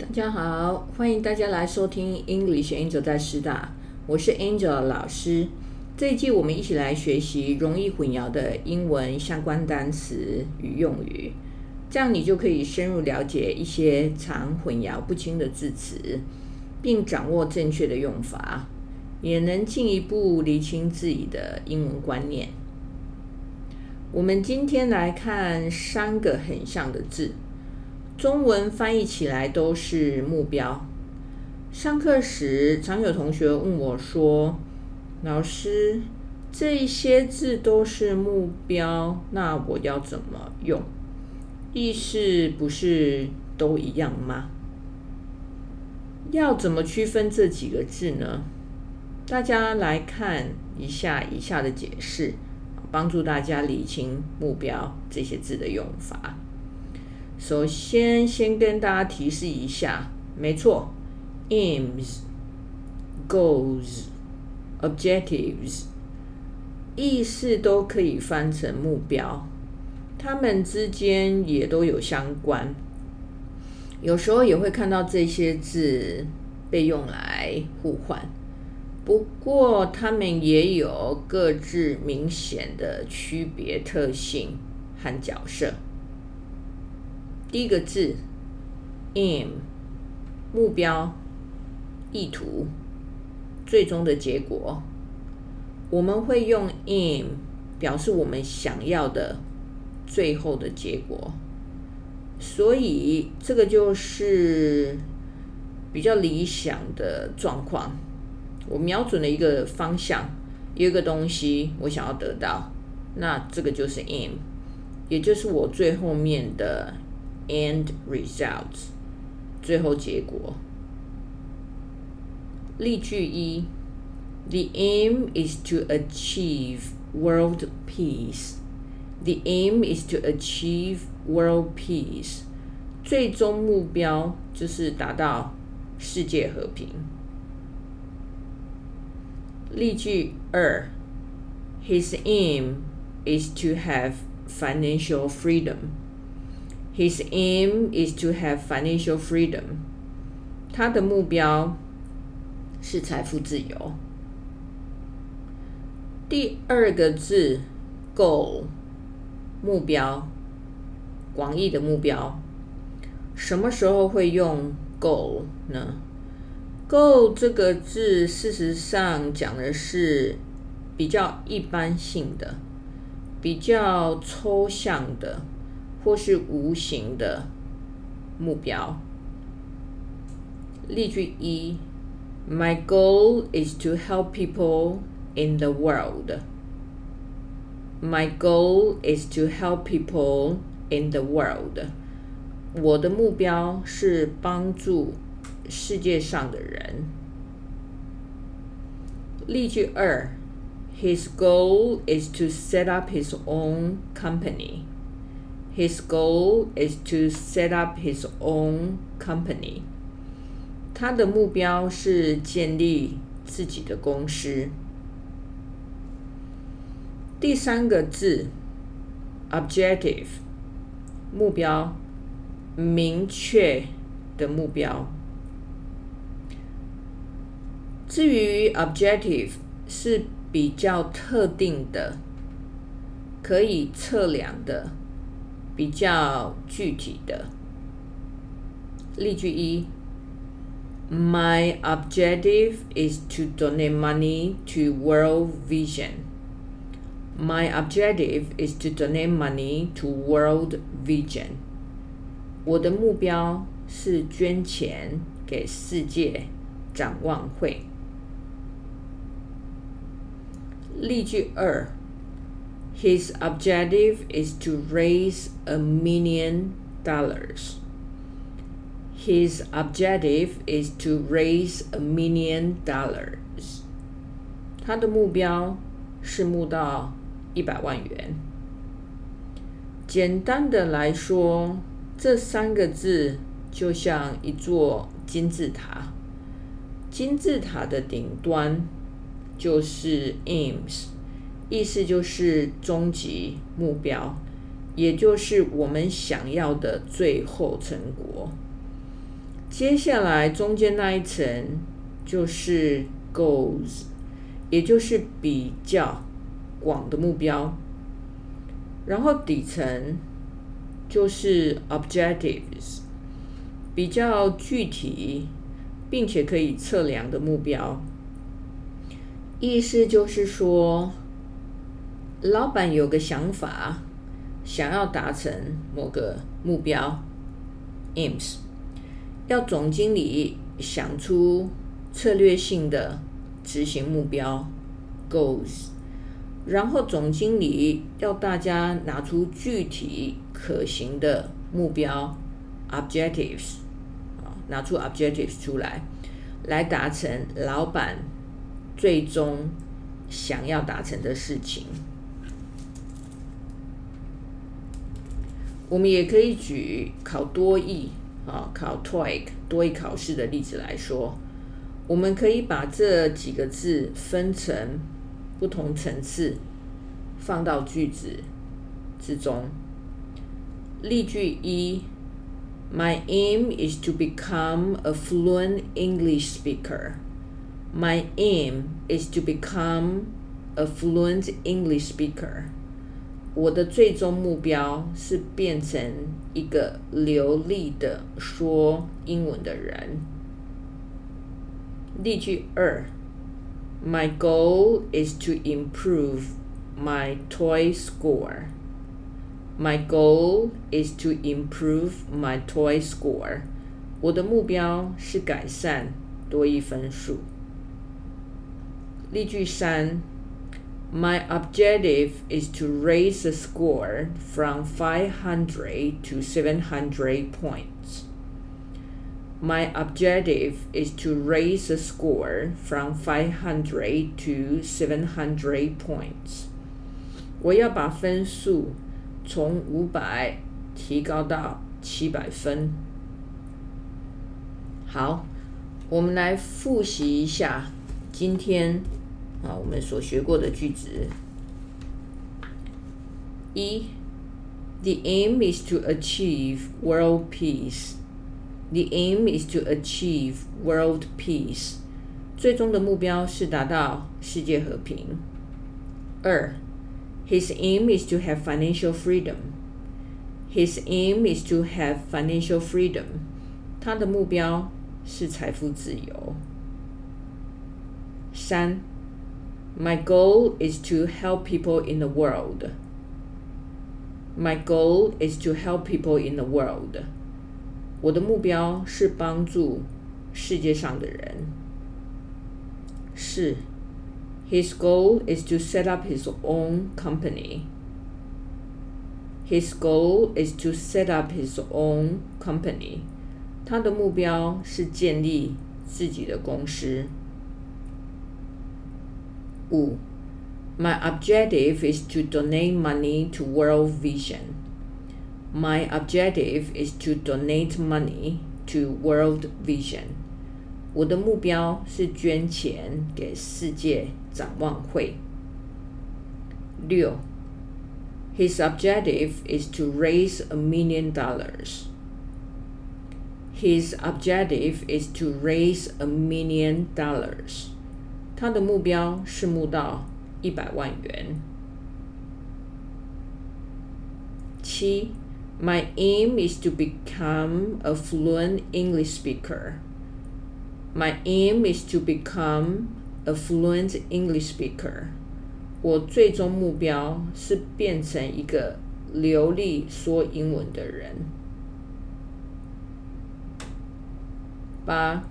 大家好，欢迎大家来收听 English Angel 在师大，我是 Angel 老师。这一季我们一起来学习容易混淆的英文相关单词与用语，这样你就可以深入了解一些常混淆不清的字词，并掌握正确的用法，也能进一步厘清自己的英文观念。我们今天来看三个很像的字。中文翻译起来都是目标。上课时，常有同学问我说：“老师，这些字都是目标，那我要怎么用？意思不是都一样吗？要怎么区分这几个字呢？大家来看一下以下的解释，帮助大家理清目标这些字的用法。”首先，先跟大家提示一下，没错，aims、goals、objectives，意思都可以翻成目标，它们之间也都有相关。有时候也会看到这些字被用来互换，不过它们也有各自明显的区别特性和角色。第一个字，aim，目标、意图、最终的结果，我们会用 aim 表示我们想要的最后的结果，所以这个就是比较理想的状况。我瞄准了一个方向，有一个东西我想要得到，那这个就是 aim，也就是我最后面的。End results，最后结果。例句一：The aim is to achieve world peace. The aim is to achieve world peace. 最终目标就是达到世界和平。例句二：His aim is to have financial freedom. His aim is to have financial freedom. 他的目标是财富自由。第二个字，goal，目标，广义的目标。什么时候会用 goal 呢？goal 这个字，事实上讲的是比较一般性的、比较抽象的。或是无形的目标。例句一：My goal is to help people in the world. My goal is to help people in the world. 我的目标是帮助世界上的人。例句二：His goal is to set up his own company. His goal is to set up his own company. 他的目标是建立自己的公司。第三个字，objective，目标，明确的目标。至于 objective 是比较特定的，可以测量的。比较具体的例句一：My objective is to donate money to World Vision. My objective is to donate money to World Vision. 我的目标是捐钱给世界展望会。例句二。His objective is to raise a million dollars. His objective is to raise a million dollars. 他的目标是募到一百万元。简单的来说，这三个字就像一座金字塔，金字塔的顶端就是 aims。意思就是终极目标，也就是我们想要的最后成果。接下来中间那一层就是 goals，也就是比较广的目标。然后底层就是 objectives，比较具体并且可以测量的目标。意思就是说，老板有个想法，想要达成某个目标，aims，要总经理想出策略性的执行目标，goals。然后总经理要大家拿出具体可行的目标 （objectives） 啊，拿出 objectives 出来，来达成老板最终想要达成的事情。我们也可以举考多译啊，考 TOEIC 多译考试的例子来说，我们可以把这几个字分成。不同层次放到句子之中。例句一：My aim is to become a fluent English speaker. My aim is to become a fluent English speaker. 我的最终目标是变成一个流利的说英文的人。例句二。My goal is to improve my toy score. My goal is to improve my toy score. 我的目标是改善多一分数。例句三 ：My objective is to raise the score from 500 to 700 points. My objective is to raise the score from 500 to 700 points. 我要把分数从五百提高到七百分。好，我们来复习一下今天 啊我们所学过的句子。一，The aim is to achieve world peace. The aim is to achieve world peace. 最终的目标是达到世界和平。二，His aim is to have financial freedom. His aim is to have financial freedom. 他的目标是财富自由。三 ，My goal is to help people in the world. My goal is to help people in the world. 我的目标是帮助世界上的人。是，His goal is to set up his own company. His goal is to set up his own company. 他的目标是建立自己的公司。 五，My objective is to donate money to World Vision. My objective is to donate money to World Vision. 我的目标是捐钱给世界展望会。六，His objective is to raise a million dollars. His objective is to raise a million dollars. 他的目标是募到一百万元。七。My aim is to become a fluent English speaker. My aim is to become a fluent English speaker. 我最终目标是变成一个流利说英文的人。八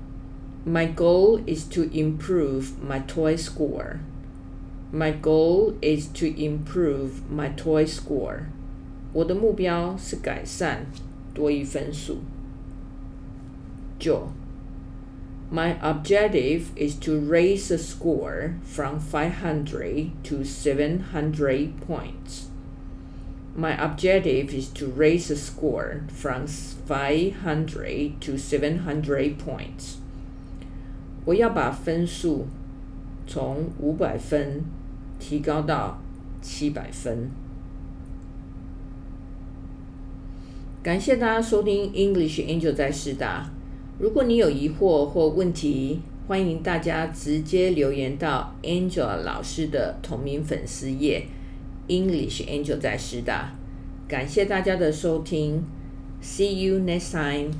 ，My goal is to improve my TOEIC score. My goal is to improve my TOEIC score. 我的目标是改善多一分数。九，My objective is to raise the score from 500 to 700 points. My objective is to raise the score from 500 to 700 points. 我要把分数从五百分提高到七百分。感谢大家收听 English Angel 在师大。如果你有疑惑或问题，欢迎大家直接留言到 Angel 老师的同名粉丝页 English Angel 在师大。感谢大家的收听，See you next time.